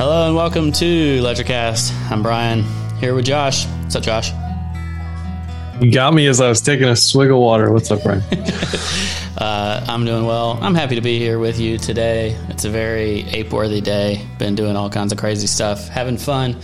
Hello and welcome to LedgerCast. I'm Brian here with Josh. What's up, Josh? You got me as I was taking a swig of water. What's up, Brian? uh, I'm doing well. I'm happy to be here with you today. It's a very ape-worthy day. Been doing all kinds of crazy stuff, having fun.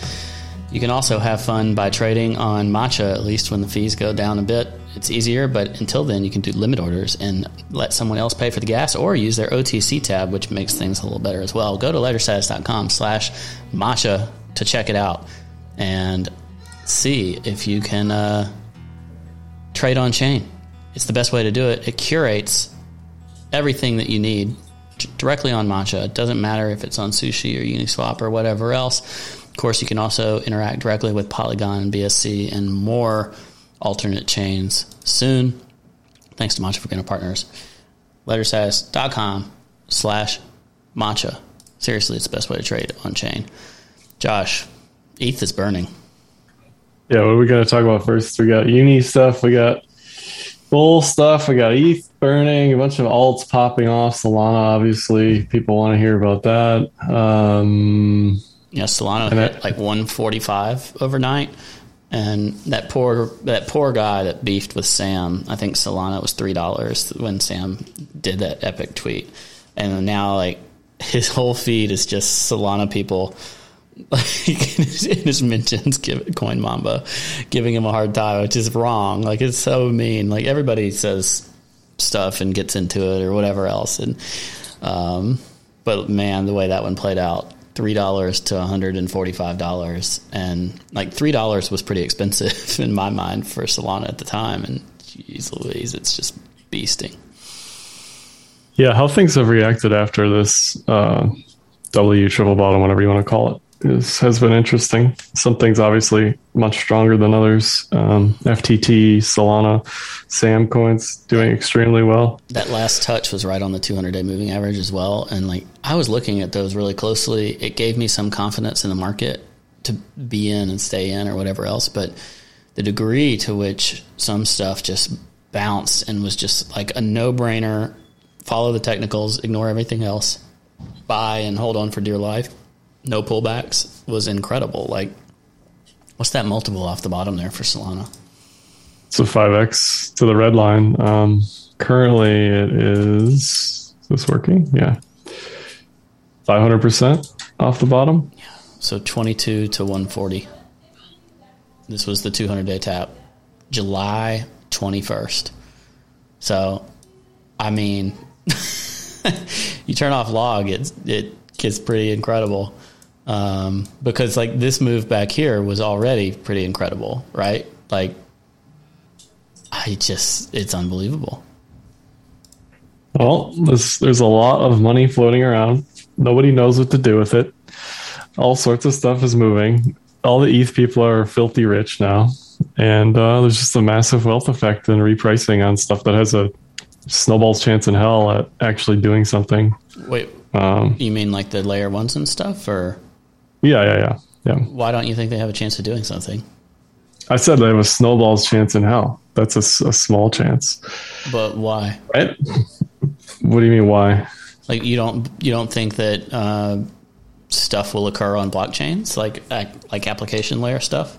You can also have fun by trading on Matcha, at least when the fees go down a bit. It's easier, but until then, you can do limit orders and let someone else pay for the gas or use their OTC tab, which makes things a little better as well. Go to ledgerstatus.com slash matcha to check it out and see if you can uh, trade on chain. It's the best way to do it. It curates everything that you need directly on Matcha. It doesn't matter if it's on Sushi or Uniswap or whatever else. Of course, you can also interact directly with Polygon and BSC and more alternate chains soon. Thanks to Matcha for being our partners. Ledgerstatus.com slash Matcha. Seriously, it's the best way to trade on chain. Josh, ETH is burning. Yeah, what are we going to talk about first? We got uni stuff, we got bull stuff, we got ETH burning, a bunch of alts popping off. Solana, obviously, people want to hear about that. Um, yeah, Solana hit like 145 overnight. And that poor that poor guy that beefed with Sam, I think Solana was three dollars when Sam did that epic tweet, and now like his whole feed is just Solana people like in his, in his mentions give coin mamba giving him a hard time which is wrong. Like it's so mean. Like everybody says stuff and gets into it or whatever else. And um but man the way that one played out three dollars to $145 and like three dollars was pretty expensive in my mind for solana at the time. And geez louise it's just beasting. Yeah how things have reacted after this uh w triple bottom whatever you want to call it is, has been interesting. Some things obviously much stronger than others. Um, FTT, Solana, Sam coins doing extremely well. That last touch was right on the 200 day moving average as well. And like I was looking at those really closely. It gave me some confidence in the market to be in and stay in or whatever else. But the degree to which some stuff just bounced and was just like a no brainer follow the technicals, ignore everything else, buy and hold on for dear life no pullbacks was incredible. Like, what's that multiple off the bottom there for Solana? It's a 5x to the red line. Um, currently, it is. Is this working? Yeah. 500% off the bottom. Yeah. So 22 to 140. This was the 200 day tap, July 21st. So, I mean, you turn off log, it, it gets pretty incredible um, because like this move back here was already pretty incredible, right? Like, I just it's unbelievable. Well, there's there's a lot of money floating around. Nobody knows what to do with it. All sorts of stuff is moving. All the ETH people are filthy rich now, and uh, there's just a massive wealth effect and repricing on stuff that has a snowball's chance in hell at actually doing something. Wait, um, you mean like the layer ones and stuff, or yeah, yeah, yeah, yeah. Why don't you think they have a chance of doing something? I said they have a snowball's chance in hell. That's a, a small chance. But why? Right? What do you mean why? Like you don't you don't think that uh, stuff will occur on blockchains like like application layer stuff?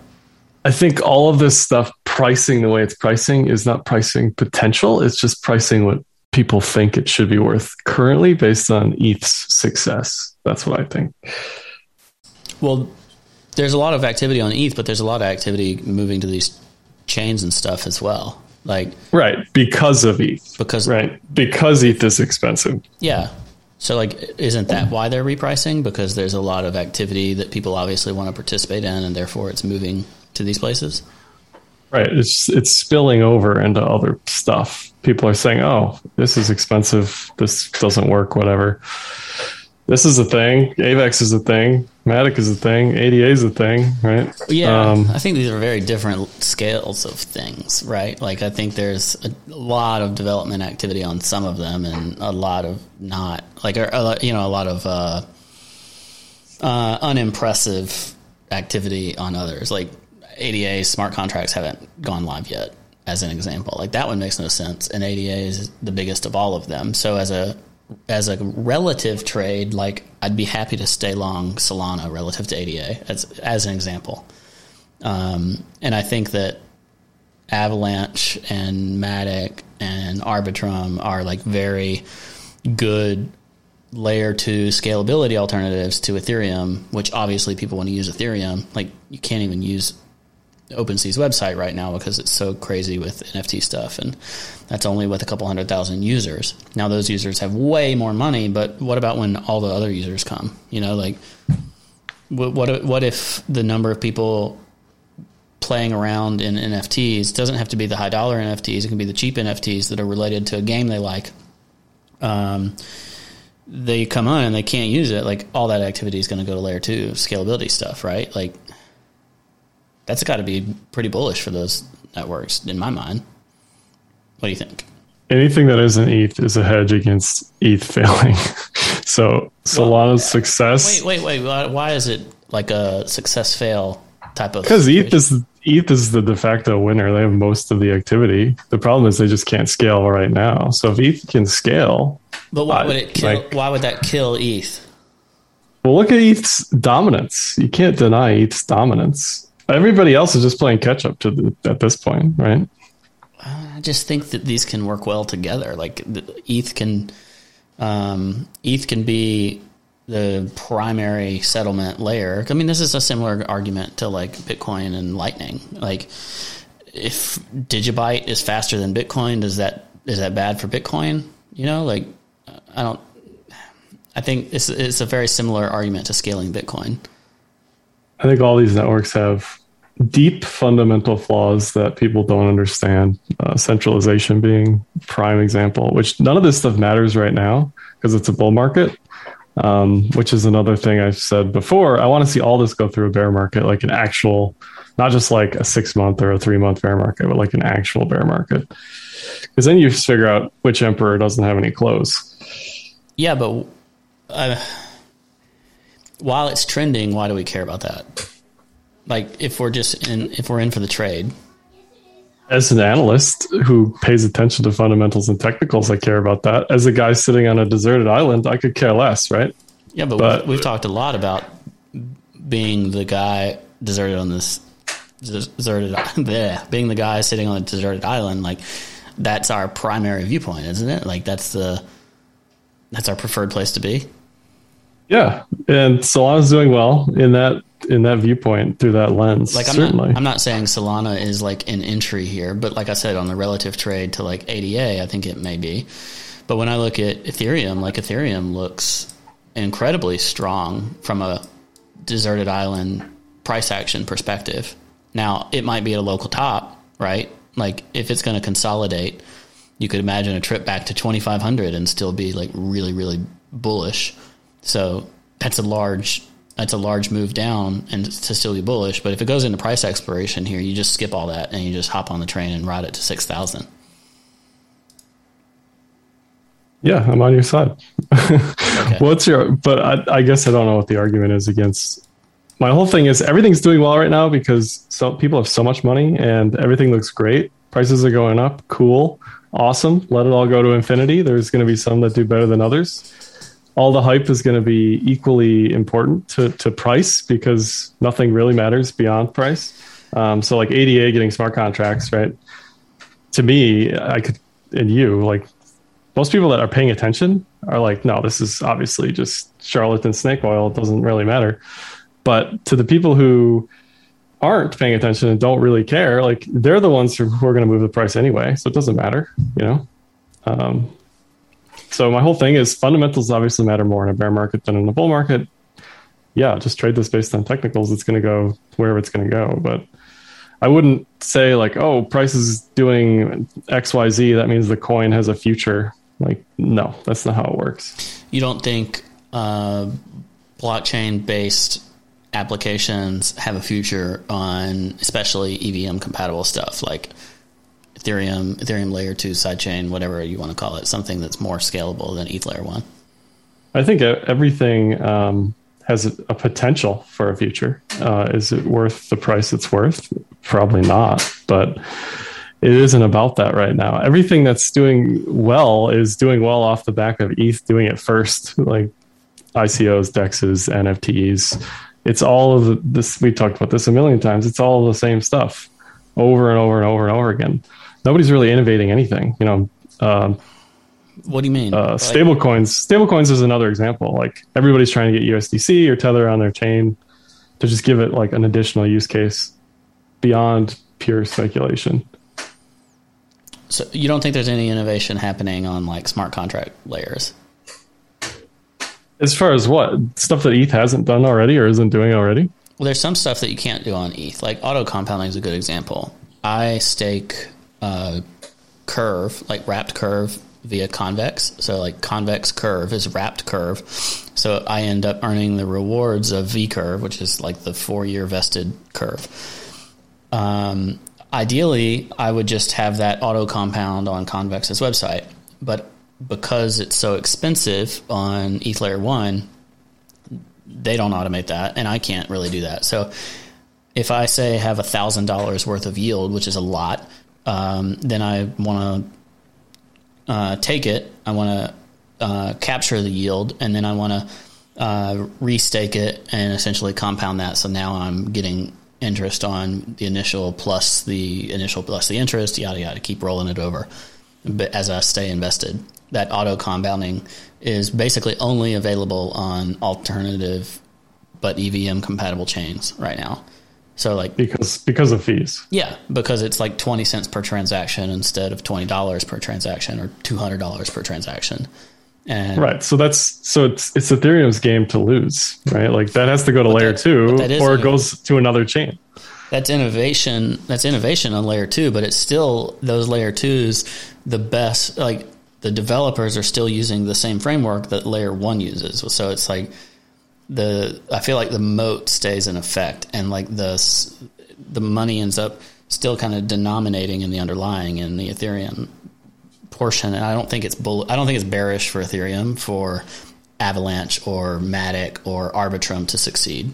I think all of this stuff pricing the way it's pricing is not pricing potential. It's just pricing what people think it should be worth currently based on ETH's success. That's what I think. Well, there's a lot of activity on ETH, but there's a lot of activity moving to these chains and stuff as well. Like right because of ETH. Because right because ETH is expensive. Yeah. So like, isn't that why they're repricing? Because there's a lot of activity that people obviously want to participate in, and therefore it's moving to these places. Right. It's it's spilling over into other stuff. People are saying, "Oh, this is expensive. This doesn't work. Whatever." This is a thing. AVAX is a thing. Matic is a thing. ADA is a thing, right? Yeah, um, I think these are very different scales of things, right? Like I think there's a lot of development activity on some of them, and a lot of not, like you know, a lot of uh, uh, unimpressive activity on others. Like ADA smart contracts haven't gone live yet, as an example. Like that one makes no sense, and ADA is the biggest of all of them. So as a as a relative trade, like I'd be happy to stay long Solana relative to ADA as as an example. Um, and I think that Avalanche and Matic and Arbitrum are like very good layer two scalability alternatives to Ethereum, which obviously people want to use Ethereum. Like you can't even use OpenSea's website right now because it's so crazy with NFT stuff, and that's only with a couple hundred thousand users. Now those users have way more money, but what about when all the other users come? You know, like what what, what if the number of people playing around in NFTs doesn't have to be the high dollar NFTs; it can be the cheap NFTs that are related to a game they like. Um, they come on and they can't use it. Like all that activity is going to go to layer two scalability stuff, right? Like that's got to be pretty bullish for those networks in my mind. What do you think? Anything that isn't ETH is a hedge against ETH failing. so Solana's well, success. Wait, wait, wait. Why is it like a success fail type of? Because ETH is ETH is the de facto winner. They have most of the activity. The problem is they just can't scale right now. So if ETH can scale, but why would it kill? Like, why would that kill ETH? Well, look at ETH's dominance. You can't deny ETH's dominance. Everybody else is just playing catch up to the, at this point, right? I just think that these can work well together. Like ETH can, um, ETH can be the primary settlement layer. I mean, this is a similar argument to like Bitcoin and Lightning. Like, if Digibyte is faster than Bitcoin, does that is that bad for Bitcoin? You know, like I don't. I think it's it's a very similar argument to scaling Bitcoin. I think all these networks have deep fundamental flaws that people don't understand. Uh, centralization being prime example, which none of this stuff matters right now because it's a bull market. Um, which is another thing I've said before. I want to see all this go through a bear market, like an actual, not just like a six month or a three month bear market, but like an actual bear market. Because then you figure out which emperor doesn't have any clothes. Yeah, but uh, while it's trending, why do we care about that? Like, if we're just in, if we're in for the trade. As an analyst who pays attention to fundamentals and technicals, I care about that. As a guy sitting on a deserted island, I could care less, right? Yeah, but, but we've, we've talked a lot about being the guy deserted on this deserted, yeah, being the guy sitting on a deserted island. Like, that's our primary viewpoint, isn't it? Like, that's the that's our preferred place to be. Yeah, and Solana's doing well in that in that viewpoint through that lens. Like I'm certainly. not, I'm not saying Solana is like an entry here, but like I said, on the relative trade to like ADA, I think it may be. But when I look at Ethereum, like Ethereum looks incredibly strong from a deserted island price action perspective. Now it might be at a local top, right? Like if it's going to consolidate, you could imagine a trip back to 2,500 and still be like really, really bullish so that's a large that's a large move down and to still be bullish. But if it goes into price exploration here, you just skip all that and you just hop on the train and ride it to six thousand. Yeah, I'm on your side. okay. What's your? But I, I, guess I don't know what the argument is against. My whole thing is everything's doing well right now because so people have so much money and everything looks great. Prices are going up. Cool, awesome. Let it all go to infinity. There's going to be some that do better than others all the hype is going to be equally important to, to price because nothing really matters beyond price. Um, so like ADA getting smart contracts, right? To me, I could, and you, like most people that are paying attention are like, no, this is obviously just charlatan snake oil. It doesn't really matter. But to the people who aren't paying attention and don't really care, like they're the ones who are going to move the price anyway. So it doesn't matter, you know? Um, so my whole thing is fundamentals obviously matter more in a bear market than in a bull market. Yeah, just trade this based on technicals. It's going to go wherever it's going to go. But I wouldn't say like, oh, price is doing X, Y, Z. That means the coin has a future. Like, no, that's not how it works. You don't think uh, blockchain based applications have a future on especially EVM compatible stuff like Ethereum, Ethereum layer two sidechain, whatever you want to call it, something that's more scalable than ETH layer one? I think everything um, has a potential for a future. Uh, is it worth the price it's worth? Probably not. But it isn't about that right now. Everything that's doing well is doing well off the back of ETH doing it first, like ICOs, DEXs, NFTs. It's all of this. We talked about this a million times. It's all the same stuff over and over and over and over again. Nobody's really innovating anything. You know, um, what do you mean? Uh, stable coins. Stable coins is another example. Like everybody's trying to get USDC or Tether on their chain to just give it like an additional use case beyond pure speculation. So you don't think there's any innovation happening on like smart contract layers? As far as what stuff that ETH hasn't done already or isn't doing already? Well, there's some stuff that you can't do on ETH. Like auto compounding is a good example. I stake uh, Curve, like wrapped Curve via Convex. So like Convex Curve is wrapped Curve. So I end up earning the rewards of V Curve, which is like the four year vested curve. Um, ideally, I would just have that auto compound on Convex's website, but because it's so expensive on ETH Layer 1, they don't automate that, and I can't really do that. So if I say have a $1,000 worth of yield, which is a lot, um, then I want to uh, take it, I want to uh, capture the yield, and then I want to uh, restake it and essentially compound that. So now I'm getting interest on the initial plus the initial plus the interest, yada yada, keep rolling it over. But as I stay invested, that auto compounding is basically only available on alternative but EVM compatible chains right now. So like because because of fees. Yeah, because it's like 20 cents per transaction instead of $20 per transaction or $200 per transaction. And right. So that's so it's it's Ethereum's game to lose, right? Like that has to go to layer that, 2 or it goes to another chain. That's innovation. That's innovation on layer 2, but it's still those layer 2s the best like the developers are still using the same framework that layer 1 uses. So it's like the I feel like the moat stays in effect and like the the money ends up still kind of denominating in the underlying in the Ethereum portion, and I don't think it's bull. I don't think it's bearish for Ethereum for Avalanche or Matic or Arbitrum to succeed.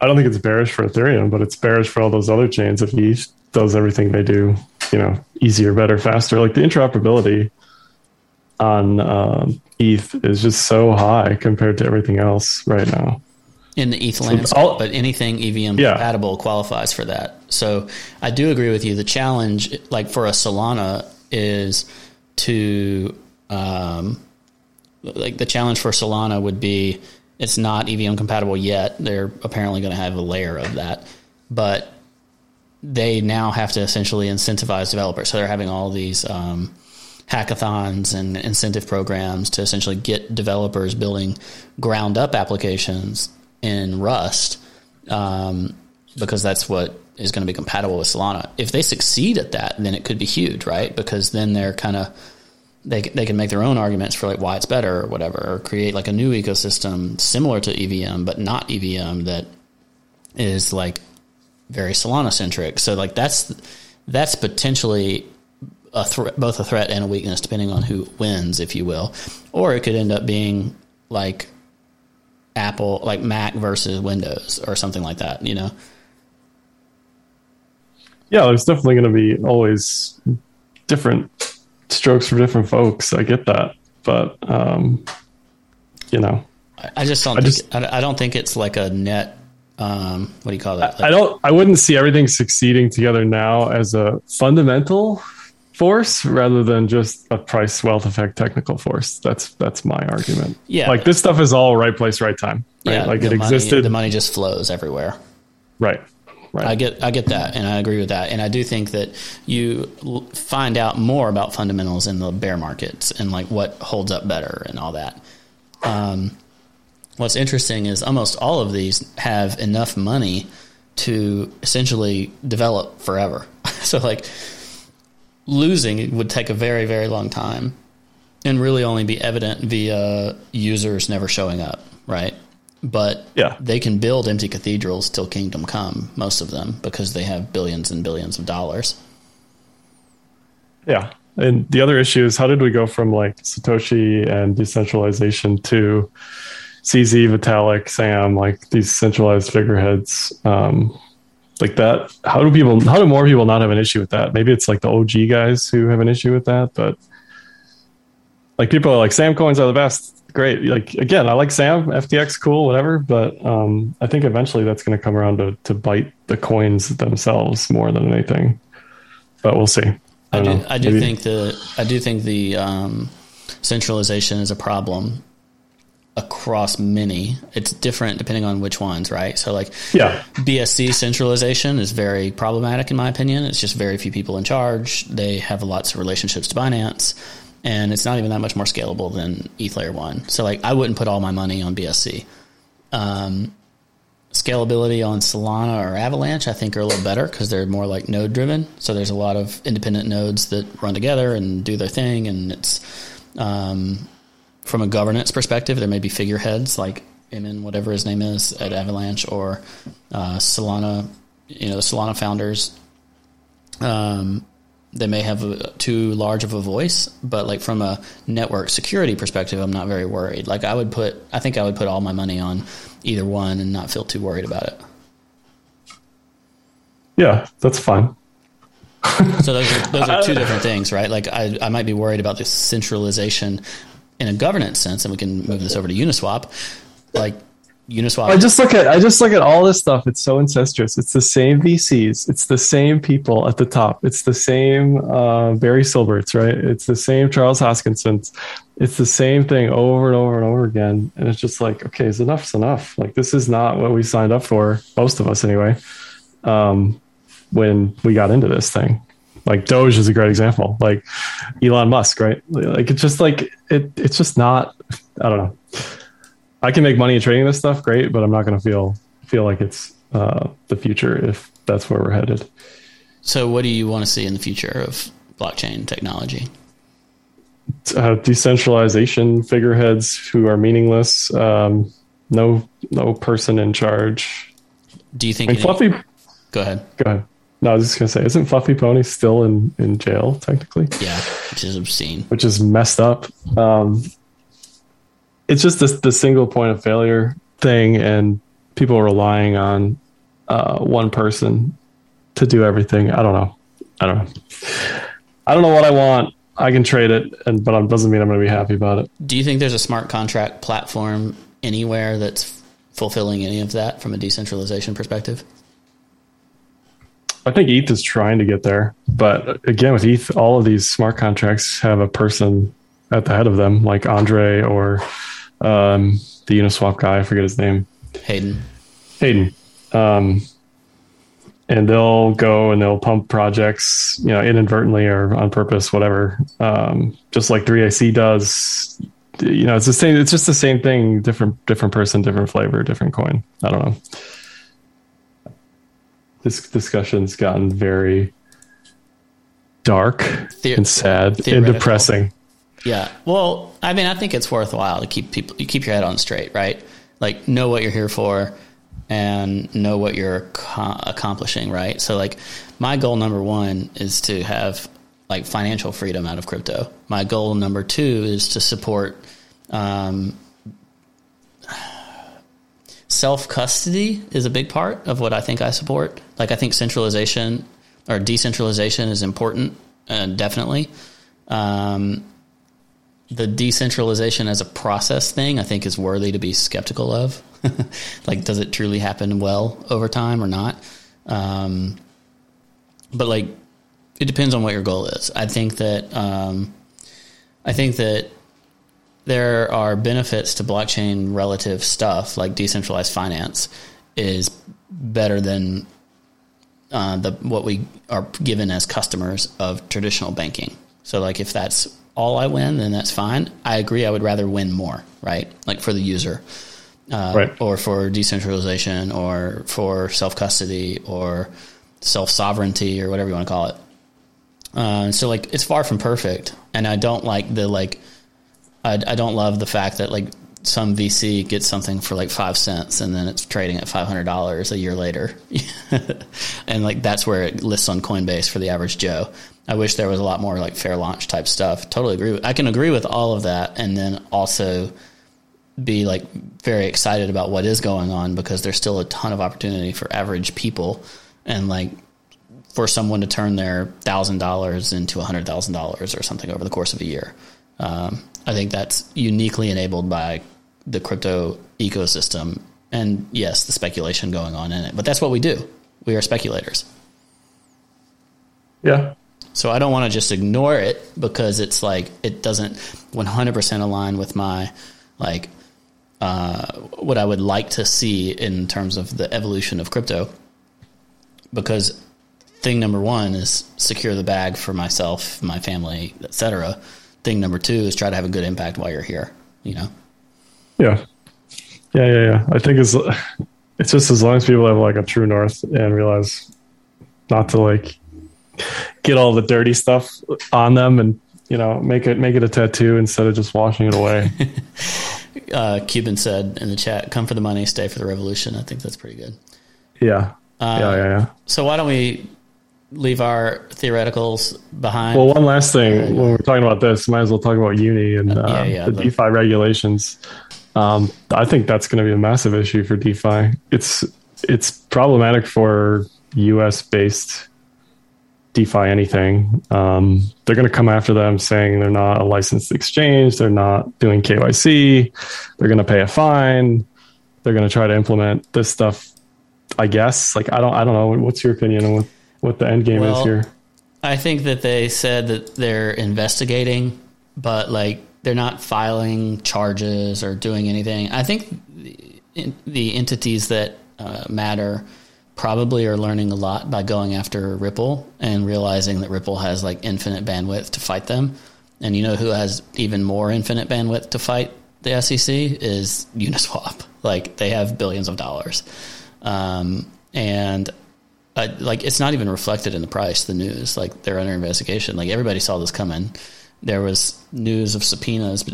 I don't think it's bearish for Ethereum, but it's bearish for all those other chains if he does everything they do, you know, easier, better, faster. Like the interoperability on um, ETH is just so high compared to everything else right now in the ETH landscape, but anything EVM yeah. compatible qualifies for that. So I do agree with you. The challenge, like for a Solana, is to um, like the challenge for Solana would be it's not EVM compatible yet. They're apparently going to have a layer of that, but they now have to essentially incentivize developers. So they're having all these um, hackathons and incentive programs to essentially get developers building ground up applications in Rust um, because that's what is going to be compatible with Solana. If they succeed at that, then it could be huge, right? Because then they're kind of they they can make their own arguments for like why it's better or whatever, or create like a new ecosystem similar to EVM but not EVM that is like very Solana centric. So like that's that's potentially a threat, both a threat and a weakness depending on who wins, if you will, or it could end up being like Apple, like Mac versus Windows or something like that, you know? Yeah, there's definitely going to be always different strokes for different folks. I get that. But, um, you know, I just don't I think, just, I don't think it's like a net, um, what do you call that? Like, I don't, I wouldn't see everything succeeding together now as a fundamental force rather than just a price wealth effect technical force. That's that's my argument. Yeah, like this stuff is all right place, right time. Right? Yeah, like it money, existed. The money just flows everywhere. Right. Right. I get I get that, and I agree with that, and I do think that you find out more about fundamentals in the bear markets and like what holds up better and all that. Um, what's interesting is almost all of these have enough money to essentially develop forever. so like losing would take a very, very long time and really only be evident via users never showing up, right? But yeah. they can build empty cathedrals till kingdom come, most of them, because they have billions and billions of dollars. Yeah. And the other issue is how did we go from like Satoshi and decentralization to CZ, Vitalik, Sam, like these centralized figureheads? Um, like that. How do people? How do more people not have an issue with that? Maybe it's like the OG guys who have an issue with that, but like people are like Sam coins are the best. Great. Like again, I like Sam, FTX, cool, whatever. But um, I think eventually that's going to come around to to bite the coins themselves more than anything. But we'll see. I, I do. Know. I do Maybe. think the. I do think the um, centralization is a problem across many. It's different depending on which ones, right? So, like, yeah, BSC centralization is very problematic in my opinion. It's just very few people in charge. They have lots of relationships to Binance, and it's not even that much more scalable than ETH Layer One. So, like, I wouldn't put all my money on BSC. Um, scalability on Solana or Avalanche, I think, are a little better because they're more like node driven. So there's a lot of independent nodes that run together and do their thing, and it's um, from a governance perspective, there may be figureheads like Emin, whatever his name is at Avalanche, or uh, Solana, you know, the Solana founders. Um, they may have a, too large of a voice, but like from a network security perspective, I'm not very worried. Like I would put, I think I would put all my money on either one and not feel too worried about it. Yeah, that's fine. so those are, those are two different things, right? Like I, I might be worried about the centralization in a governance sense, and we can move this over to Uniswap. Like Uniswap. I just look at I just look at all this stuff. It's so incestuous. It's the same VCs. It's the same people at the top. It's the same uh, Barry Silberts, right? It's the same Charles Hoskinson. It's the same thing over and over and over again. And it's just like, okay, it's enough's enough. Like this is not what we signed up for. Most of us, anyway. Um, when we got into this thing, like Doge is a great example. Like Elon Musk, right? Like it's just like it. It's just not. I don't know I can make money in trading this stuff, great, but I'm not going to feel feel like it's uh, the future if that's where we're headed. So, what do you want to see in the future of blockchain technology? Uh, decentralization, figureheads who are meaningless, um, no no person in charge. Do you think I mean, Fluffy? Go ahead. Go ahead. No, I was just gonna say, isn't Fluffy Pony still in in jail technically? Yeah, which is obscene. Which is messed up. Um, it's just this the single point of failure thing, and people relying on uh, one person to do everything. I don't know. I don't know. I don't know what I want. I can trade it, and but it doesn't mean I'm going to be happy about it. Do you think there's a smart contract platform anywhere that's fulfilling any of that from a decentralization perspective? I think ETH is trying to get there, but again, with ETH, all of these smart contracts have a person at the head of them, like Andre or um, the Uniswap guy. I forget his name. Hayden. Hayden. Um, and they'll go and they'll pump projects, you know, inadvertently or on purpose, whatever. Um, just like 3AC does. You know, it's the same. It's just the same thing. Different, different person, different flavor, different coin. I don't know. This discussion's gotten very dark the- and sad and depressing. Yeah. Well, I mean, I think it's worthwhile to keep people you keep your head on straight, right? Like know what you're here for and know what you're co- accomplishing, right? So like my goal number 1 is to have like financial freedom out of crypto. My goal number 2 is to support um, self custody is a big part of what I think I support. Like I think centralization or decentralization is important, uh, definitely. Um, the decentralization as a process thing, I think, is worthy to be skeptical of. like, does it truly happen well over time or not? Um, but like, it depends on what your goal is. I think that um, I think that there are benefits to blockchain relative stuff like decentralized finance is better than uh, the what we are given as customers of traditional banking. So like if that's all I win, then that's fine. I agree. I would rather win more, right? Like for the user, uh, right. or for decentralization, or for self custody, or self sovereignty, or whatever you want to call it. Uh, so like it's far from perfect, and I don't like the like. I, I don't love the fact that like some VC gets something for like five cents and then it's trading at five hundred dollars a year later, and like that's where it lists on Coinbase for the average Joe. I wish there was a lot more like fair launch type stuff. Totally agree. With, I can agree with all of that, and then also be like very excited about what is going on because there's still a ton of opportunity for average people and like for someone to turn their thousand dollars into a hundred thousand dollars or something over the course of a year. Um, I think that's uniquely enabled by the crypto ecosystem, and yes, the speculation going on in it. But that's what we do. We are speculators. Yeah. So I don't want to just ignore it because it's like it doesn't 100% align with my like uh, what I would like to see in terms of the evolution of crypto. Because thing number one is secure the bag for myself, my family, etc. Thing number two is try to have a good impact while you're here. You know. Yeah. Yeah, yeah, yeah. I think it's it's just as long as people have like a true north and realize not to like get all the dirty stuff on them and you know make it make it a tattoo instead of just washing it away. uh, Cuban said in the chat, "Come for the money, stay for the revolution." I think that's pretty good. Yeah. Uh, yeah, yeah, yeah. So why don't we leave our theoreticals behind? Well, one last thing when we're talking about this, might as well talk about Uni and uh, yeah, yeah, the, the DeFi regulations. Um, I think that's going to be a massive issue for DeFi. It's it's problematic for U.S. based DeFi anything. Um, they're going to come after them saying they're not a licensed exchange, they're not doing KYC, they're going to pay a fine, they're going to try to implement this stuff. I guess. Like I don't I don't know. What's your opinion on what, what the end game well, is here? I think that they said that they're investigating, but like they're not filing charges or doing anything. I think the, the entities that uh, matter probably are learning a lot by going after Ripple and realizing that Ripple has like infinite bandwidth to fight them. And you know who has even more infinite bandwidth to fight the SEC is Uniswap. Like they have billions of dollars, um, and uh, like it's not even reflected in the price. The news, like they're under investigation. Like everybody saw this coming. There was news of subpoenas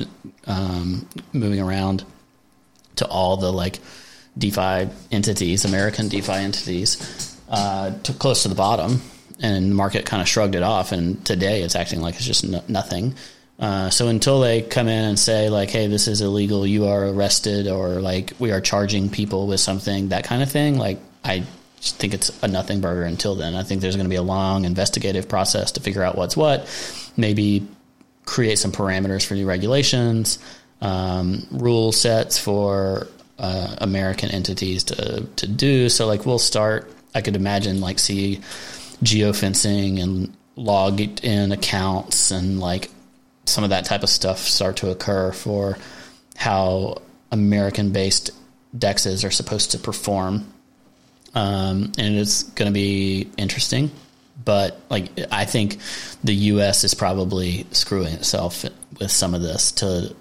um, moving around to all the like DeFi entities, American DeFi entities, uh, took close to the bottom, and the market kind of shrugged it off. And today, it's acting like it's just no- nothing. Uh, so until they come in and say like, "Hey, this is illegal. You are arrested," or like, "We are charging people with something," that kind of thing, like I think it's a nothing burger until then. I think there's going to be a long investigative process to figure out what's what. Maybe create some parameters for new regulations, um, rule sets for uh, American entities to to do. So like we'll start. I could imagine like see geofencing and logged in accounts and like some of that type of stuff start to occur for how American based dexes are supposed to perform. Um, and it's going to be interesting, but like I think the U.S. is probably screwing itself with some of this to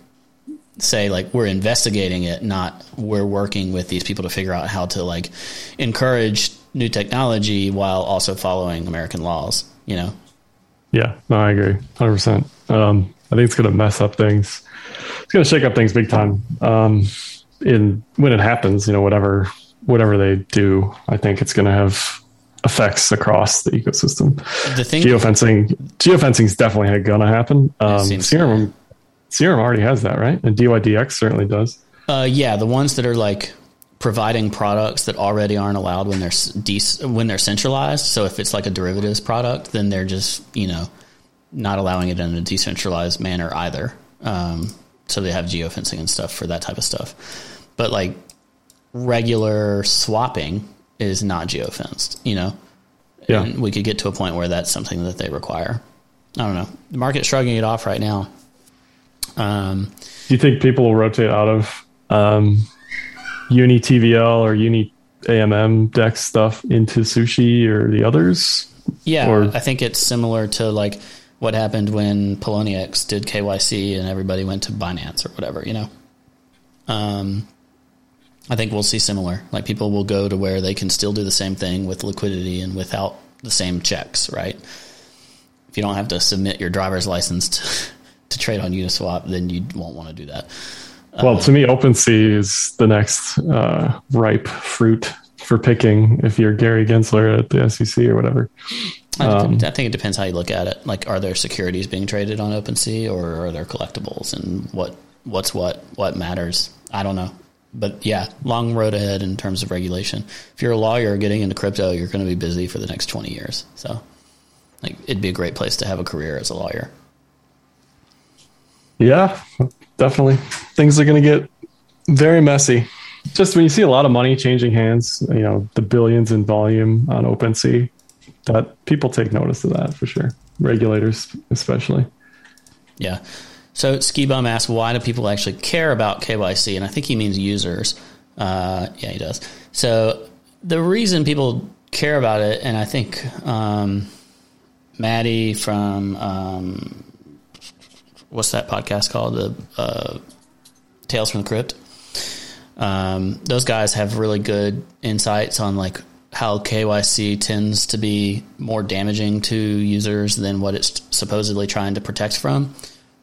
say like we're investigating it, not we're working with these people to figure out how to like encourage new technology while also following American laws. You know? Yeah, no, I agree, hundred percent. Um, I think it's going to mess up things. It's going to shake up things big time. Um, in when it happens, you know, whatever whatever they do, I think it's going to have effects across the ecosystem. The thing geofencing, geofencing is definitely going to happen. Um, Serum Serum already has that, right? And DYDX certainly does. Uh, yeah, the ones that are like providing products that already aren't allowed when they're de- when they're centralized. So if it's like a derivatives product, then they're just you know not allowing it in a decentralized manner either. Um, so they have geofencing and stuff for that type of stuff. But like regular swapping is not geofenced, you know. Yeah. And we could get to a point where that's something that they require. I don't know. The market's shrugging it off right now. Um, Do you think people will rotate out of um, Uni TVL or Uni AMM Dex stuff into Sushi or the others? Yeah, or? I think it's similar to like what happened when Poloniex did KYC and everybody went to Binance or whatever, you know. Um, I think we'll see similar. Like people will go to where they can still do the same thing with liquidity and without the same checks, right? If you don't have to submit your driver's license to, to trade on Uniswap, then you won't want to do that. Well, to me, OpenSea is the next uh, ripe fruit for picking if you're Gary Gensler at the SEC or whatever. Um, I think it depends how you look at it. Like, are there securities being traded on OpenSea, or are there collectibles, and what what's what what matters? I don't know. But yeah, long road ahead in terms of regulation. If you're a lawyer getting into crypto, you're going to be busy for the next 20 years. So, like, it'd be a great place to have a career as a lawyer. Yeah, definitely. Things are going to get very messy. Just when you see a lot of money changing hands, you know, the billions in volume on OpenSea, that people take notice of that for sure. Regulators, especially. Yeah. So Ski Bum asked, why do people actually care about KYC? And I think he means users. Uh, yeah, he does. So the reason people care about it, and I think um, Marty from um, what's that podcast called? The uh, Tales from the Crypt. Um, those guys have really good insights on like how KYC tends to be more damaging to users than what it's supposedly trying to protect from.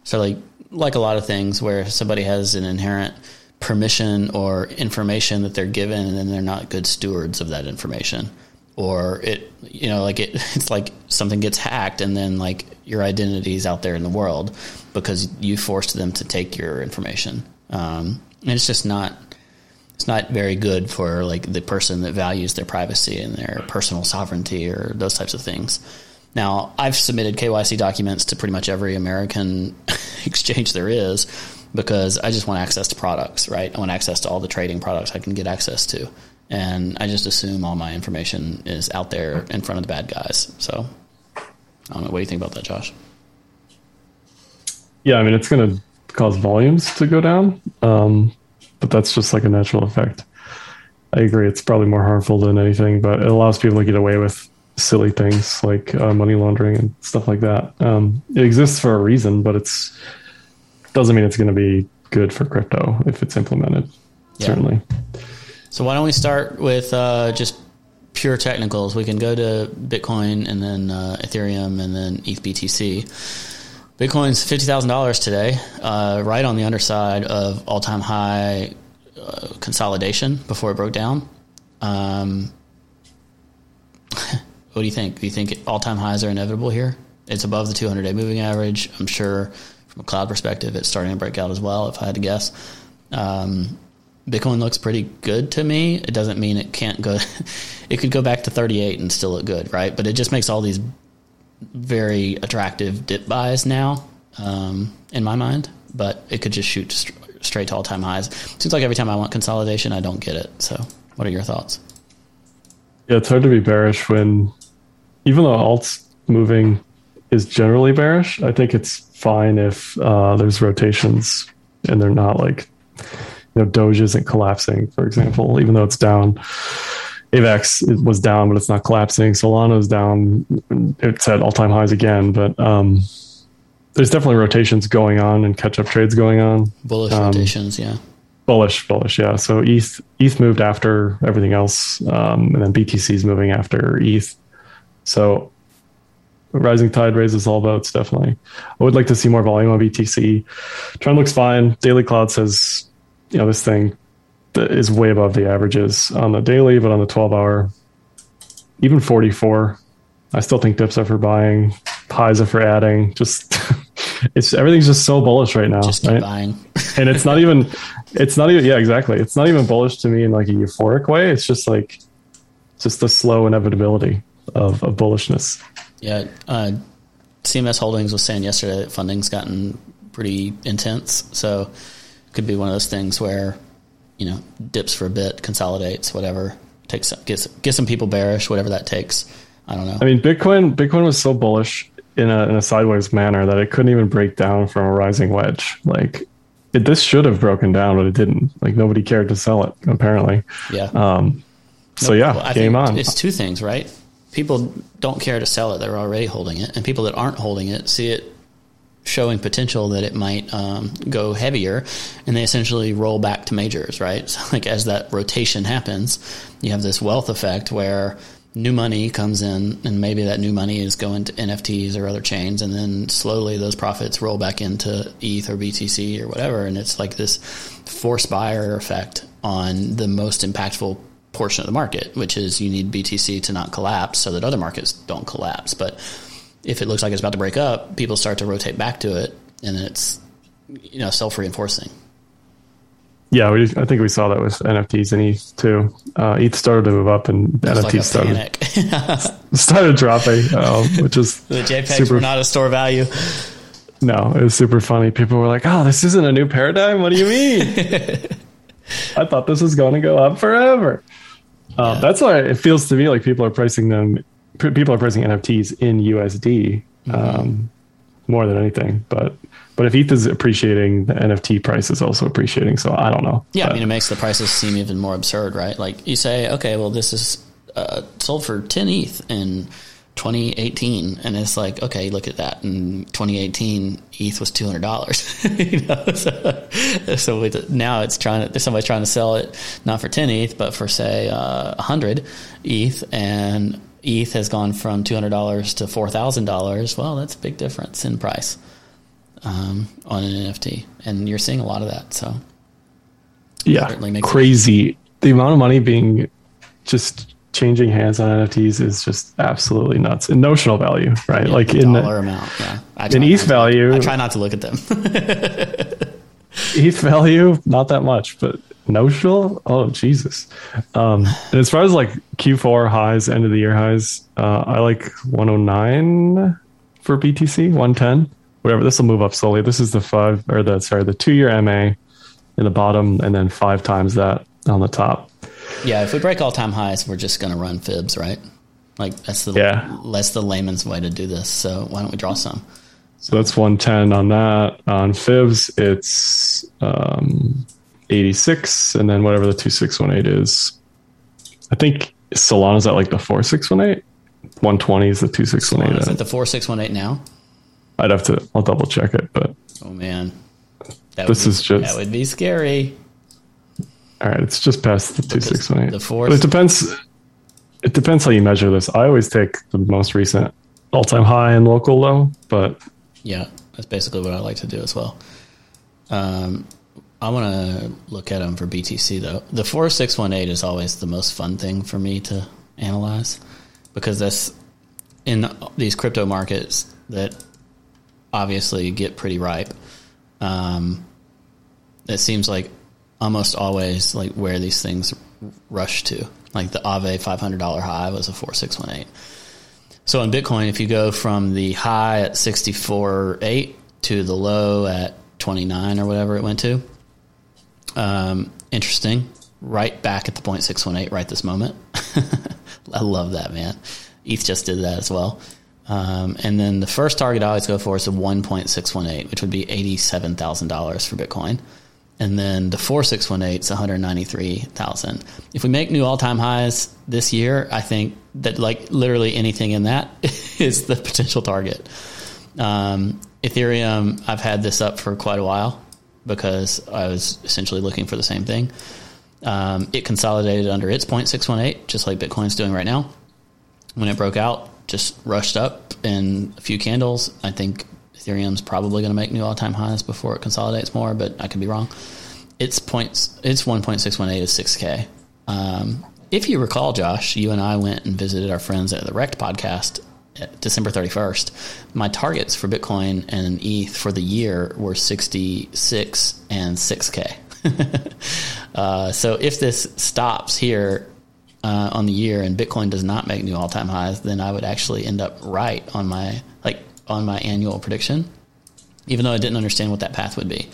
So like like a lot of things where somebody has an inherent permission or information that they're given and then they're not good stewards of that information. Or it you know like it it's like something gets hacked and then like your identity is out there in the world because you forced them to take your information. Um, and it's just not it's not very good for like the person that values their privacy and their personal sovereignty or those types of things now, I've submitted KYC documents to pretty much every American exchange there is because I just want access to products, right? I want access to all the trading products I can get access to. And I just assume all my information is out there in front of the bad guys. So, I don't know. What do you think about that, Josh? Yeah, I mean, it's going to cause volumes to go down, um, but that's just like a natural effect. I agree. It's probably more harmful than anything, but it allows people to get away with silly things like uh, money laundering and stuff like that. Um, it exists for a reason, but it's doesn't mean it's going to be good for crypto if it's implemented. Yeah. Certainly. So why don't we start with uh, just pure technicals? We can go to Bitcoin and then uh, Ethereum and then ETHBTC. Bitcoin's fifty thousand dollars today, uh, right on the underside of all time high uh, consolidation before it broke down. Um, What do you think? Do you think all time highs are inevitable here? It's above the 200 day moving average. I'm sure from a cloud perspective, it's starting to break out as well, if I had to guess. Um, Bitcoin looks pretty good to me. It doesn't mean it can't go, it could go back to 38 and still look good, right? But it just makes all these very attractive dip buys now, um, in my mind. But it could just shoot straight to all time highs. Seems like every time I want consolidation, I don't get it. So, what are your thoughts? Yeah, it's hard to be bearish when even though alts moving is generally bearish, I think it's fine if uh, there's rotations and they're not like, you know, Doge isn't collapsing, for example, even though it's down. AVAX was down, but it's not collapsing. Solana is down. It's at all time highs again, but um, there's definitely rotations going on and catch up trades going on. Bullish um, rotations, yeah. Bullish, bullish, yeah. So ETH, ETH moved after everything else, um, and then BTC is moving after ETH. So rising tide raises all boats, definitely. I would like to see more volume on BTC. Trend looks fine. Daily Cloud says, you know, this thing is way above the averages on the daily, but on the 12 hour, even 44. I still think dips are for buying, highs are for adding. Just it's everything's just so bullish right now. Just right? buying. and it's not even it's not even yeah, exactly. It's not even bullish to me in like a euphoric way. It's just like just the slow inevitability of, of bullishness. Yeah, uh, CMS Holdings was saying yesterday that funding's gotten pretty intense, so it could be one of those things where you know dips for a bit, consolidates, whatever, takes gets get some people bearish, whatever that takes. I don't know. I mean, Bitcoin Bitcoin was so bullish in a in a sideways manner that it couldn't even break down from a rising wedge. Like it, this should have broken down, but it didn't. Like nobody cared to sell it apparently. Yeah. Um, so yeah, well, game on. It's two things, right? People don't care to sell it; they're already holding it, and people that aren't holding it see it showing potential that it might um, go heavier, and they essentially roll back to majors, right? So, like as that rotation happens, you have this wealth effect where new money comes in, and maybe that new money is going to NFTs or other chains, and then slowly those profits roll back into ETH or BTC or whatever, and it's like this force buyer effect on the most impactful portion of the market, which is you need BTC to not collapse so that other markets don't collapse. But if it looks like it's about to break up, people start to rotate back to it, and it's you know self reinforcing. Yeah, we, I think we saw that with NFTs and ETH too. Uh, ETH started to move up, and NFTs Like started started dropping, uh, which is the JPEGs Super- were not a store value. no, it was super funny. People were like, "Oh, this isn't a new paradigm. What do you mean? I thought this was going to go up forever." Uh, Yeah. That's why it feels to me like people are pricing them. People are pricing NFTs in USD Mm-hmm. um, more than anything, but. But if ETH is appreciating, the NFT price is also appreciating. So I don't know. Yeah, I mean, it makes the prices seem even more absurd, right? Like you say, okay, well, this is uh, sold for 10 ETH in 2018, and it's like, okay, look at that. In 2018, ETH was $200. you know, so, so now it's trying to somebody's trying to sell it not for 10 ETH, but for say uh, 100 ETH, and ETH has gone from $200 to $4,000. Well, that's a big difference in price um, on an NFT, and you're seeing a lot of that. So. yeah, certainly makes it- crazy. The amount of money being just changing hands on NFTs is just absolutely nuts. In notional value, right? Yeah, like in dollar amount. Yeah, I in ETH to- value- I try not to look at them. ETH value, not that much, but notional, oh Jesus. Um, and as far as like Q4 highs, end of the year highs, uh, I like 109 for BTC, 110, whatever. This will move up slowly. This is the five or the sorry, the two year MA in the bottom, and then five times that on the top. Yeah, if we break all time highs, we're just going to run fibs, right? Like that's the Yeah. that's the layman's way to do this. So why don't we draw some? So that's 110 on that. On Fibs, it's um, 86, and then whatever the 2618 is. I think Solana's at like the 4618. 120 is the Is 2618. it the four six one eight now? I'd have to, I'll double check it. But Oh man, that This would be, is just- that would be scary. All right, it's just past the 2618. the four- But it depends. It depends how you measure this. I always take the most recent all time high and local low, but Yeah, that's basically what I like to do as well. Um, I want to look at them for BTC though. The four six one eight is always the most fun thing for me to analyze because that's in these crypto markets that obviously get pretty ripe. Um, it seems like almost always like where these things rush to. Like the Aave five hundred dollar high was a four six one eight. So in Bitcoin, if you go from the high at 64.8 to the low at 29 or whatever it went to, um, interesting. Right back at the 0.618 right this moment. I love that, man. ETH just did that as well. Um, and then the first target I always go for is the 1.618, which would be $87,000 for Bitcoin. And then the 4618 is 193,000. If we make new all-time highs this year, I think that like literally anything in that is the potential target. Um, Ethereum, I've had this up for quite a while because I was essentially looking for the same thing. Um, it consolidated under its 0.618, just like Bitcoin's doing right now. When it broke out, just rushed up in a few candles. I think Ethereum's probably going to make new all-time highs before it consolidates more, but I could be wrong. Its points, its 1.618 is 6k. Um, if you recall, Josh, you and I went and visited our friends at the Rect podcast December 31st. My targets for Bitcoin and ETH for the year were 66 and 6k. uh, so if this stops here uh, on the year and Bitcoin does not make new all-time highs, then I would actually end up right on my like on my annual prediction, even though I didn't understand what that path would be.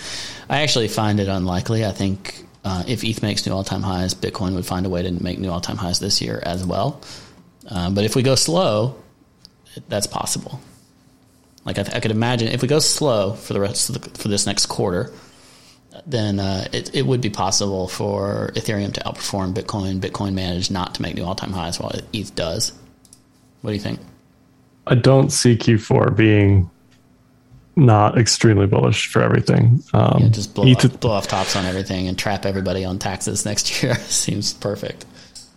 I actually find it unlikely. I think uh, if ETH makes new all-time highs, Bitcoin would find a way to make new all-time highs this year as well. Um, but if we go slow, that's possible. Like I, th- I could imagine if we go slow for the rest of the, for this next quarter, then uh, it, it would be possible for Ethereum to outperform Bitcoin. Bitcoin managed not to make new all-time highs while ETH does. What do you think? I don't see Q4 being not extremely bullish for everything. Um, Yeah, just blow, ETH off, blow off tops on everything and trap everybody on taxes next year seems perfect.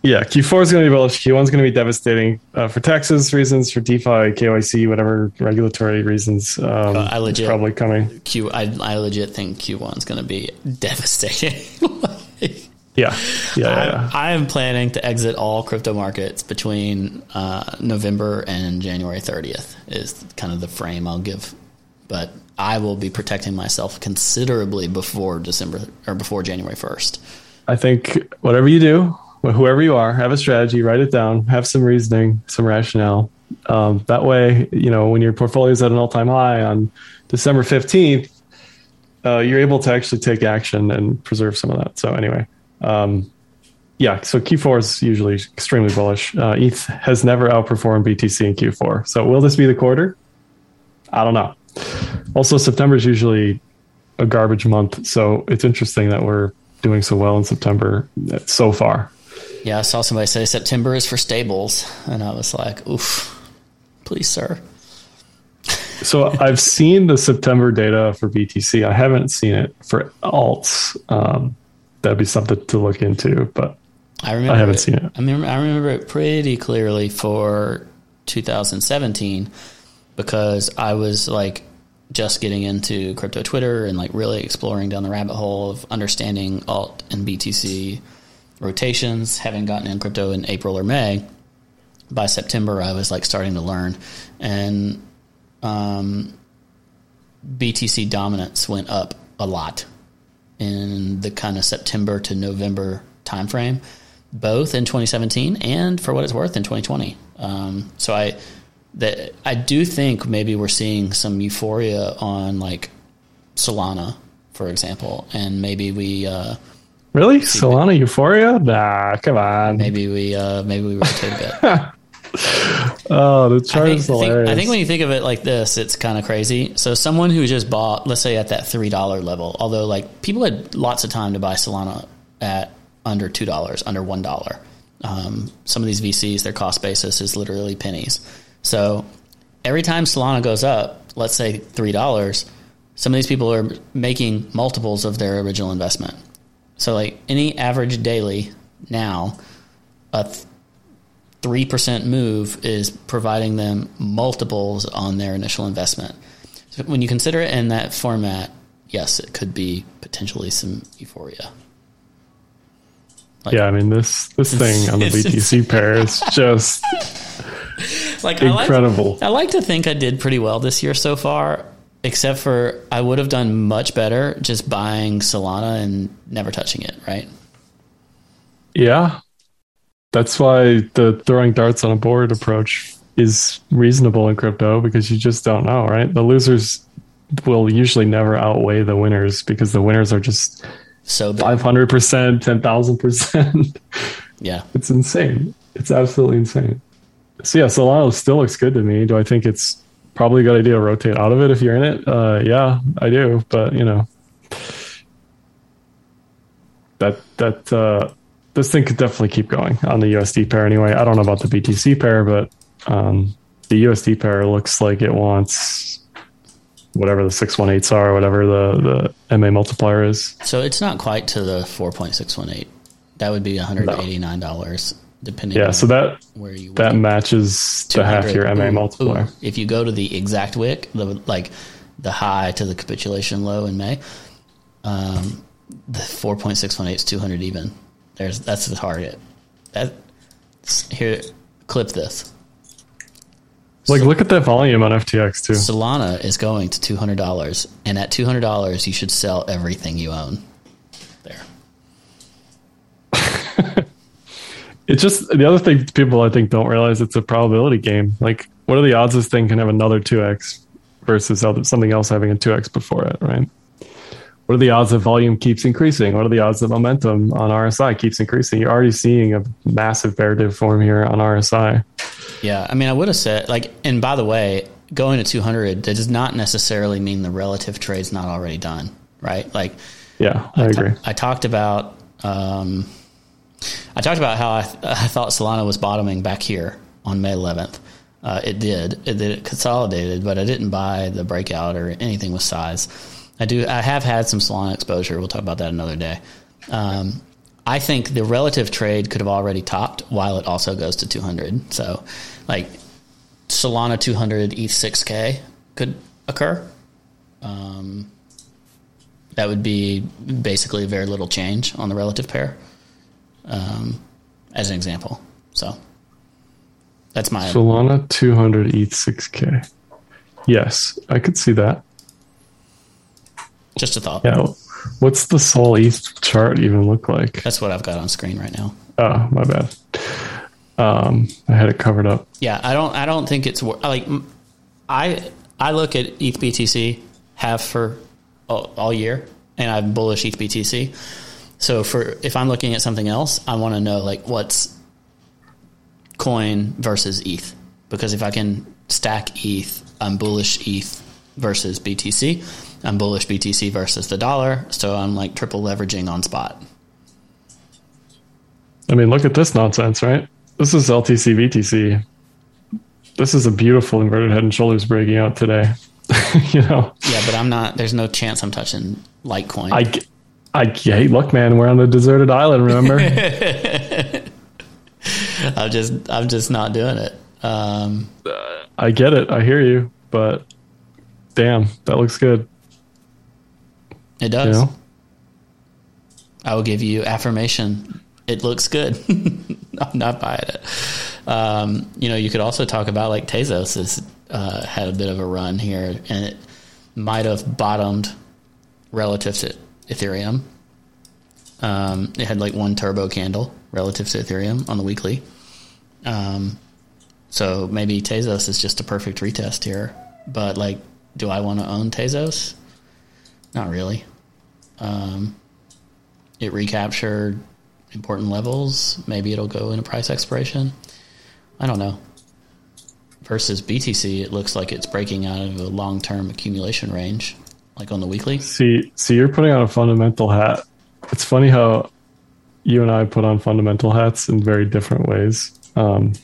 Yeah, Q4 is going to be bullish. Q1 is going to be devastating uh, for taxes reasons, for DeFi, KYC, whatever regulatory reasons. Um, Uh, I legit- probably coming. Q, I, I legit think Q1 is going to be devastating. Yeah, yeah, yeah. yeah. I, I am planning to exit all crypto markets between uh, November and January 30th is kind of the frame I'll give. But I will be protecting myself considerably before December or before January 1st. I think whatever you do, whoever you are, have a strategy, write it down, have some reasoning, some rationale. Um, that way, you know, when your portfolio is at an all time high on December 15th, uh, you're able to actually take action and preserve some of that. So, anyway, um, yeah, so Q4 is usually extremely bullish. Uh, ETH has never outperformed BTC in Q4. So, will this be the quarter? I don't know. Also, September is usually a garbage month. So, it's interesting that we're doing so well in September so far. Yeah, I saw somebody say September is for stables, and I was like, oof, please, sir. so I've seen the September data for BTC. I haven't seen it for alts. Um, that'd be something to look into, but I remember I haven't it, seen it. I remember I remember it pretty clearly for 2017 because I was like just getting into crypto Twitter and like really exploring down the rabbit hole of understanding alt and BTC rotations, having gotten in crypto in April or May. By September, I was like starting to learn, and um, BTC dominance went up a lot in the kind of September to November timeframe, both in 2017 and for what it's worth in 2020. Um, so I that I do think maybe we're seeing some euphoria on like Solana, for example, and maybe we uh, really Solana euphoria. Nah, come on. Maybe we uh, maybe we rotate a bit. oh, the chart I think, is hilarious. Think, I think when you think of it like this, it's kind of crazy. So someone who just bought, let's say at that three dollar level, although like people had lots of time to buy Solana at under two dollars, under one dollar. Um, some of these VCs, their cost basis is literally pennies. So every time Solana goes up, let's say three dollars, some of these people are making multiples of their original investment. So like any average daily now, a th- 3% move is providing them multiples on their initial investment. So when you consider it in that format, yes, it could be potentially some euphoria. Like, yeah, I mean this this thing on the BTC pair is just like incredible. I like, I like to think I did pretty well this year so far, except for I would have done much better just buying Solana and never touching it, right? Yeah, that's why the throwing darts on a board approach is reasonable in crypto because you just don't know, right? The losers will usually never outweigh the winners because the winners are just so five hundred percent, ten thousand percent. Yeah, it's insane. It's absolutely insane. So yeah, Solana still looks good to me. Do I think it's probably a good idea to rotate out of it if you're in it? Uh, yeah, I do. But you know, that that uh, this thing could definitely keep going on the USD pair anyway. I don't know about the BTC pair, but um, the USD pair looks like it wants whatever the six one eights are, whatever the the MA multiplier is. So it's not quite to the four point six one eight. That would be one hundred eighty nine dollars. No depending yeah so that where you that matches the half year ma ooh, multiplier ooh. if you go to the exact wick the like the high to the capitulation low in may um, the 4.618 is 200 even there's that's the target that here clip this like, so, look at that volume on FTX too. Solana is going to two hundred dollars, and at two hundred dollars, you should sell everything you own. There. It's just the other thing people I think don't realize it's a probability game. Like, what are the odds this thing can have another 2x versus something else having a 2x before it, right? What are the odds that volume keeps increasing? What are the odds that momentum on RSI keeps increasing? You're already seeing a massive bear div form here on RSI. Yeah, I mean, I would have said like, and by the way, going to 200 that does not necessarily mean the relative trade's not already done, right? Like, yeah, I, I agree. I talked about. Um, I talked about how I, th- I thought Solana was bottoming back here on May 11th. Uh, it did. It did. It consolidated, but I didn't buy the breakout or anything with size. I do. I have had some Solana exposure. We'll talk about that another day. Um, I think the relative trade could have already topped while it also goes to 200. So, like Solana 200 ETH 6K could occur. Um, that would be basically very little change on the relative pair um, as an example. So that's my Solana 200 ETH 6K. Yes, I could see that. Just a thought. Yeah. What's the Sol ETH chart even look like? That's what I've got on screen right now. Oh, my bad. Um, I had it covered up. Yeah, I don't. I don't think it's like I look at ETH BTC have for all, all year, and I'm bullish ETH BTC. So for if I'm looking at something else, I want to know like what's coin versus ETH because if I can stack ETH, I'm bullish ETH versus BTC. I'm bullish BTC versus the dollar, so I'm like triple leveraging on spot. I mean, look at this nonsense, right? This is LTC BTC. This is a beautiful inverted head and shoulders breaking out today. you know, Yeah, but I'm not. There's no chance I'm touching Litecoin. I, I hey, look, man, we're on a deserted island. Remember? I'm just I'm just not doing it. Um, I get it. I hear you, but damn, that looks good. It You does. know, I will give you affirmation. It looks good. I'm not buying it. Um, you know, you could also talk about like Tezos has uh, had a bit of a run here, and it might have bottomed relative to Ethereum. Um, it had like one turbo candle relative to Ethereum on the weekly. Um, so maybe Tezos is just a perfect retest here. But like, do I want to own Tezos? Not really. Um, it recaptured important levels. Maybe it'll go into price exploration. I don't know. Versus BTC, it looks like it's breaking out of a long term accumulation range, like on the weekly. see, see, you're putting on a fundamental hat. It's funny how you and I put on fundamental hats in very different ways. Um,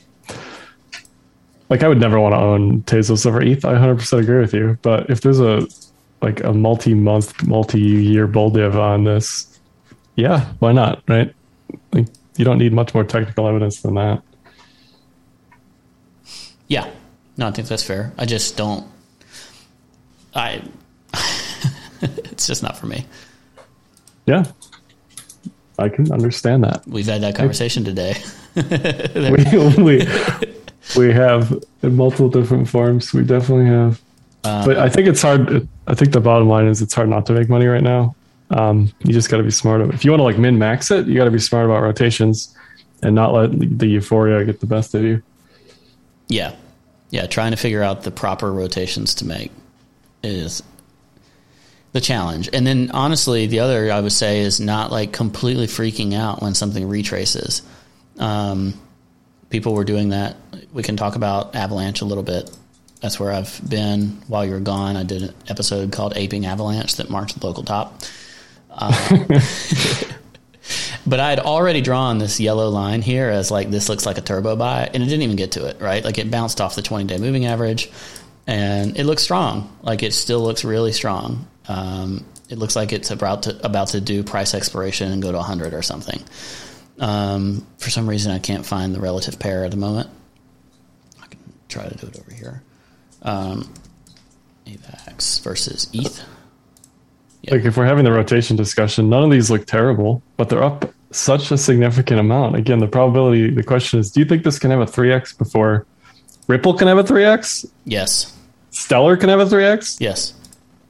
like I would never want to own Tezos over ETH. I 100% agree with you. But if there's a like a multi-month, multi-year bull div on this, yeah, why not? Right? Like you don't need much more technical evidence than that. Yeah, no, I think that's fair. I just don't. I. it's just not for me. Yeah, I can understand that. We've had that conversation today. we, we we have in multiple different forms. We definitely have, but I think it's hard. I think the bottom line is it's hard not to make money right now. Um, you just got to be smart. If you want to like min max it, you got to be smart about rotations and not let the euphoria get the best of you. Yeah. Yeah. Trying to figure out the proper rotations to make is the challenge. And then honestly, the other I would say is not like completely freaking out when something retraces. Um, people were doing that. We can talk about Avalanche a little bit. That's where I've been while you were gone. I did an episode called Aping Avalanche that marked the local top. Uh, but I had already drawn this yellow line here as like this looks like a turbo buy, and it didn't even get to it. Right, like it bounced off the twenty day moving average, and it looks strong. Like it still looks really strong. Um, it looks like it's about to about to do price exploration and go to hundred or something. Um, for some reason, I can't find the relative pair at the moment. I can try to do it over here. Um, AVAX versus ETH. Like if we're having the rotation discussion, none of these look terrible, but they're up such a significant amount. Again, the probability. The question is, do you think this can have a three x before Ripple can have a three x? Yes. Stellar can have a three x? Yes.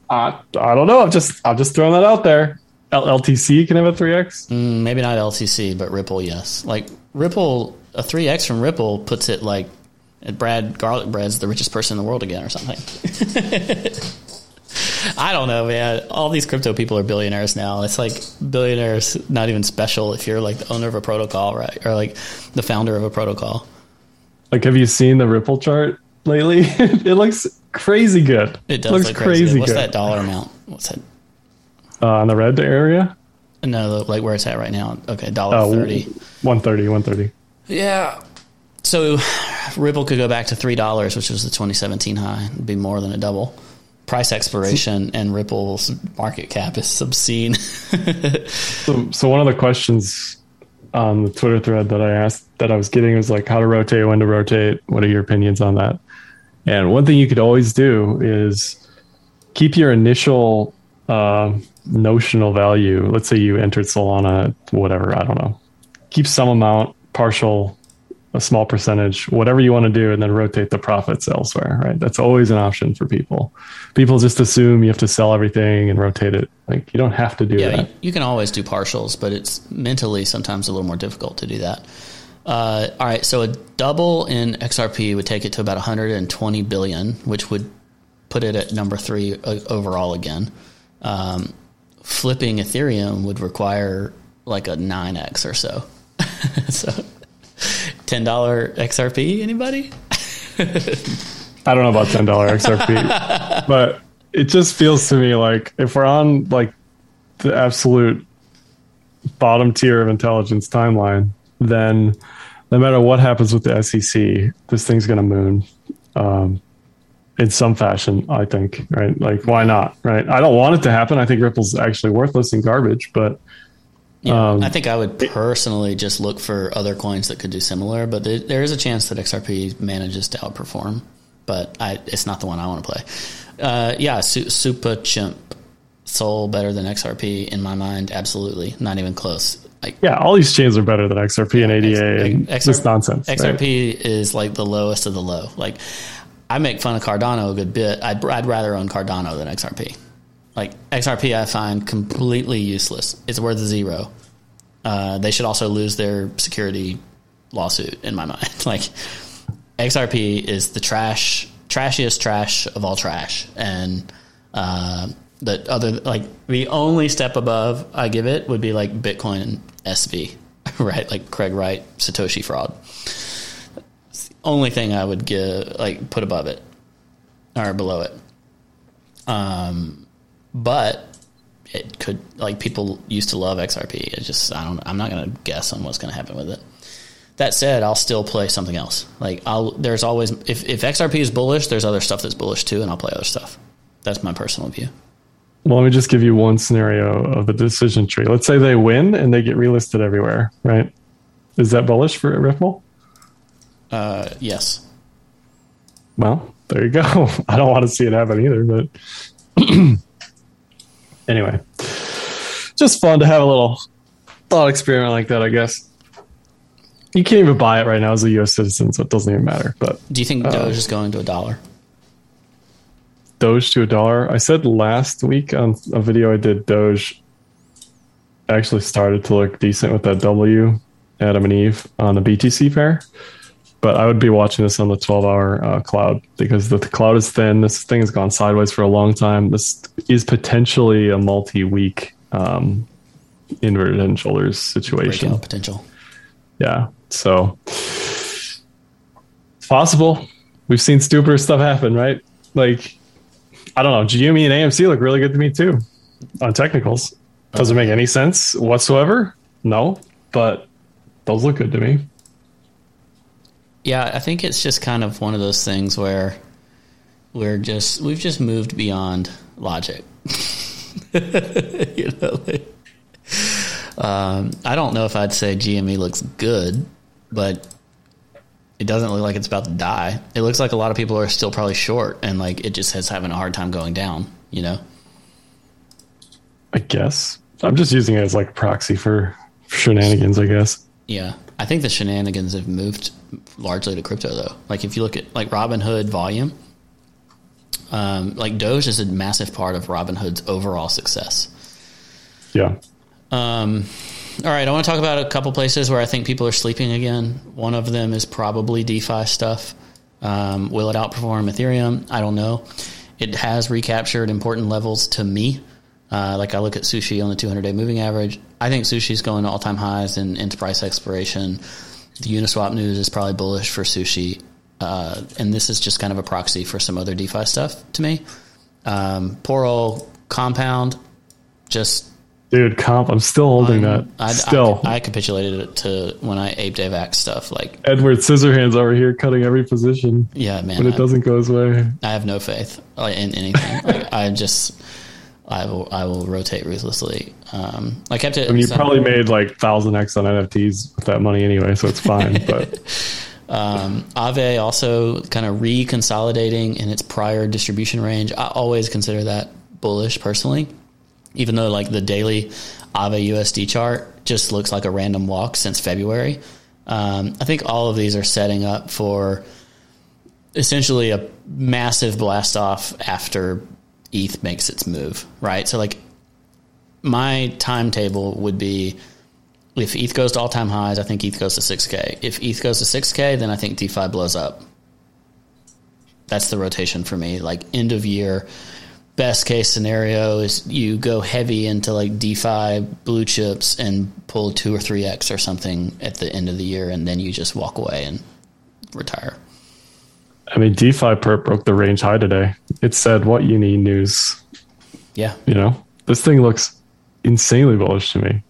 I I don't know. I'm just I'm just throwing that out there. L- LTC can have a three x. Mm, maybe not LTC, but Ripple, yes. Like Ripple, a 3X from Ripple puts it like Brad Garlic Bread's the richest person in the world again or something. I don't know, man. All these crypto people are billionaires now. It's like billionaires not even special if you're like the owner of a protocol, right? Or like the founder of a protocol. Like, have you seen the Ripple chart lately? it looks crazy good. It does looks look crazy. good. What's good. that dollar amount? What's that? Uh, on the red area? No, like where it's at right now. Okay, dollar Oh, thirty. 130, 130. Yeah. So Ripple could go back to three dollars, which was the 2017 high. It'd be more than a double. Price exploration and Ripple's market cap is obscene. So, so one of the questions on the Twitter thread that I asked that I was getting was like how to rotate, when to rotate. What are your opinions on that? And one thing you could always do is keep your initial uh, notional value. Let's say you entered Solana, whatever I don't know. Keep some amount partial a small percentage, whatever you want to do, and then rotate the profits elsewhere, right? That's always an option for people. People just assume you have to sell everything and rotate it. Like you don't have to do yeah, that. you, can always do partials, but it's mentally sometimes a little more difficult to do that. Uh, all right, so a double in XRP would take it to about 120 billion, which would put it at number three uh, overall again. Um, flipping Ethereum would require like a 9x or so. so $10 XRP, anybody? I don't know about ten dollar XRP, but it just feels to me like if we're on like the absolute bottom tier of intelligence timeline, then no matter what happens with the SEC, this thing's going to moon um, in some fashion. I think, right? Like, why not? Right? I don't want it to happen. I think Ripple's actually worthless and garbage, but Yeah, Um, I think I would personally just look for other coins that could do similar, but there, there is a chance that XRP manages to outperform. But I, it's not the one I want to play. Uh, yeah, Su- Super Chimp Soul better than XRP in my mind. Absolutely, not even close. Like yeah, all these chains are better than XRP and ADA and X- this nonsense. right? XRP is like the lowest of the low. Like I make fun of Cardano a good bit. I'd, I'd rather own Cardano than XRP. Like XRP, I find completely useless. It's worth zero. Uh, they should also lose their security lawsuit in my mind. like XRP is the trash, trashiest trash of all trash, and uh, the other like the only step above I give it would be like Bitcoin SV, right? Like Craig Wright Satoshi fraud. It's the only thing I would give like put above it or below it. Um, but it could like people used to love XRP. It's just I don't. I'm not going to guess on what's going to happen with it. That said, I'll still play something else. Like I'll there's always if if XRP is bullish, there's other stuff that's bullish too, and I'll play other stuff. That's my personal view. Well, let me just give you one scenario of the decision tree. Let's say they win and they get relisted everywhere, right? Is that bullish for Ripple? Uh, yes. Well, there you go. I don't want to see it happen either, but anyway, just fun to have a little thought experiment like that, I guess. You can't even buy it right now as a U.S. citizen, so it doesn't even matter. But Do you think Doge uh, is going to a dollar? Doge to a dollar. I said last week on a video I did, Doge actually started to look decent with that W, Adam and Eve on the BTC pair. But I would be watching this on the 12 hour uh, cloud because the, the cloud is thin. This thing has gone sideways for a long time. This is potentially a multi week um, inverted head and shoulders situation. Breakout potential. Yeah. So it's possible. We've seen stupider stuff happen, right? Like, I don't know. GME and AMC look really good to me too on technicals. Doesn't make any sense whatsoever. No, but those look good to me. Yeah, I think it's just kind of one of those things where we're just we've just moved beyond logic. you know, like, um, I don't know if I'd say GME looks good, but it doesn't look like it's about to die. It looks like a lot of people are still probably short, and like it just has having a hard time going down. You know, I guess I'm just using it as like proxy for shenanigans. I guess. yeah. I think the shenanigans have moved largely to crypto though. Like if you look at like Robinhood volume, um, like Doge is a massive part of Robinhood's overall success. Yeah. Um, all right, I want to talk about a couple places where I think people are sleeping again. One of them is probably DeFi stuff. Um, will it outperform Ethereum? I don't know. It has recaptured important levels to me. Uh, like I look at sushi on the 200 day moving average. I think sushi's going to all time highs and in price exploration. The Uniswap news is probably bullish for sushi. Uh, and this is just kind of a proxy for some other DeFi stuff to me. Um, poor old compound, just Dude, comp. I'm still holding that. I, still. I, I capitulated it to when I aped AVAX stuff. Like, Edward Scissorhands over here cutting every position yeah, man, when it doesn't go his way. I have no faith in anything. like, I just, I will, I will rotate ruthlessly. Um, I kept it. I mean, you probably made like thousand X on NFTs with that money anyway, so it's fine. but Um, Aave also kind of reconsolidating in its prior distribution range. I always consider that bullish personally, even though like the daily Aave USD chart just looks like a random walk since February. Um, I think all of these are setting up for essentially a massive blast off after ETH makes its move, right? So, like, my timetable would be if ETH goes to all time highs, I think ETH goes to 6K. If ETH goes to 6K, then I think DeFi blows up. That's the rotation for me. Like, end of year, best case scenario is you go heavy into like DeFi blue chips and pull two or three X or something at the end of the year, and then you just walk away and retire. I mean, DeFi perp broke the range high today. It said what you need news. Yeah. You know, this thing looks insanely bullish to me.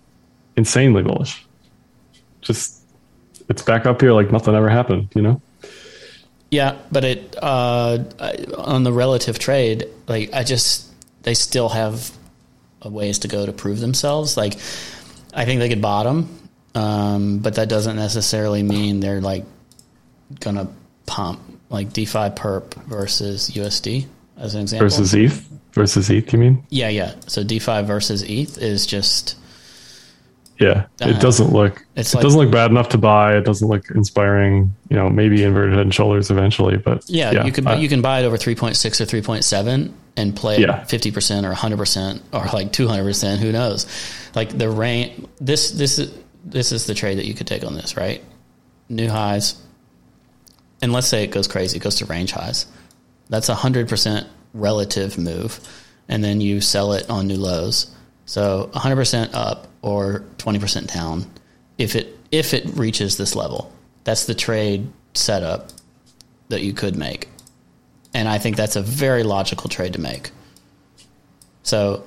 Insanely bullish. Just, it's back up here like nothing ever happened, you know? Yeah, but it uh, on the relative trade, like I just they still have ways to go to prove themselves. Like I think they could bottom, um, but that doesn't necessarily mean they're like gonna pump like DeFi perp versus USD as an example versus ETH versus ETH. You mean? Yeah, yeah. So DeFi versus ETH is just yeah, it uh, doesn't look it like, doesn't look bad enough to buy. It doesn't look inspiring. You know, maybe inverted head and shoulders eventually, but yeah, yeah you can you can buy it over three point six or three point seven and play yeah. fifty percent or hundred percent or like two hundred percent. Who knows? Like the range. This this is this is the trade that you could take on this, right? New highs, and let's say it goes crazy, it goes to range highs. That's a hundred percent relative move, and then you sell it on new lows. So 100% up or 20% down if it if it reaches this level. That's the trade setup that you could make. And I think that's a very logical trade to make. So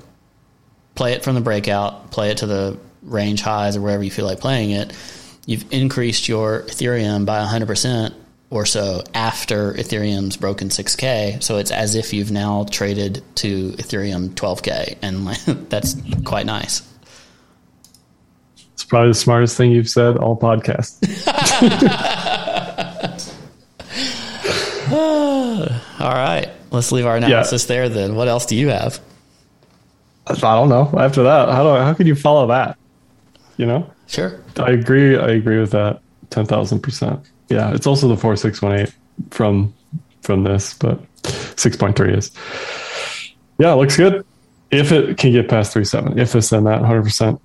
play it from the breakout, play it to the range highs or wherever you feel like playing it. You've increased your Ethereum by 100% or so after Ethereum's broken 6K. So it's as if you've now traded to Ethereum 12K, and that's quite nice. It's probably the smartest thing you've said all podcast. all right, let's leave our analysis yeah. there. Then, what else do you have? I don't know. After that, how do I, how can you follow that? You know, sure. I agree. I agree with that. Ten thousand percent. Yeah, it's also the four six one eight from from this, but six point three is. Yeah, looks good. If it can get past three seven, if it's in that hundred percent.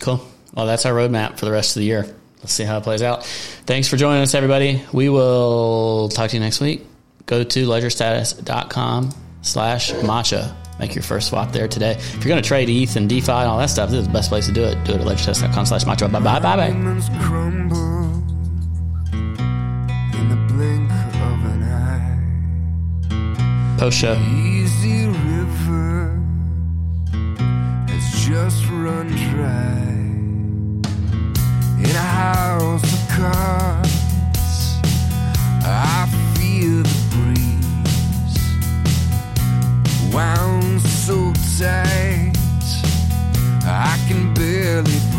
Cool. Well, that's our roadmap for the rest of the year. Let's see how it plays out. Thanks for joining us, everybody. We will talk to you next week. Go to ledgerstatus.com slash matcha. Make your first swap there today. If you're going to trade ETH and DeFi and all that stuff, this is the best place to do it. Do it at ledgerstatus.com slash matcha. Bye bye bye bye. Post show. Easy river has just run dry in a house of cards. I feel the breeze wound so tight I can barely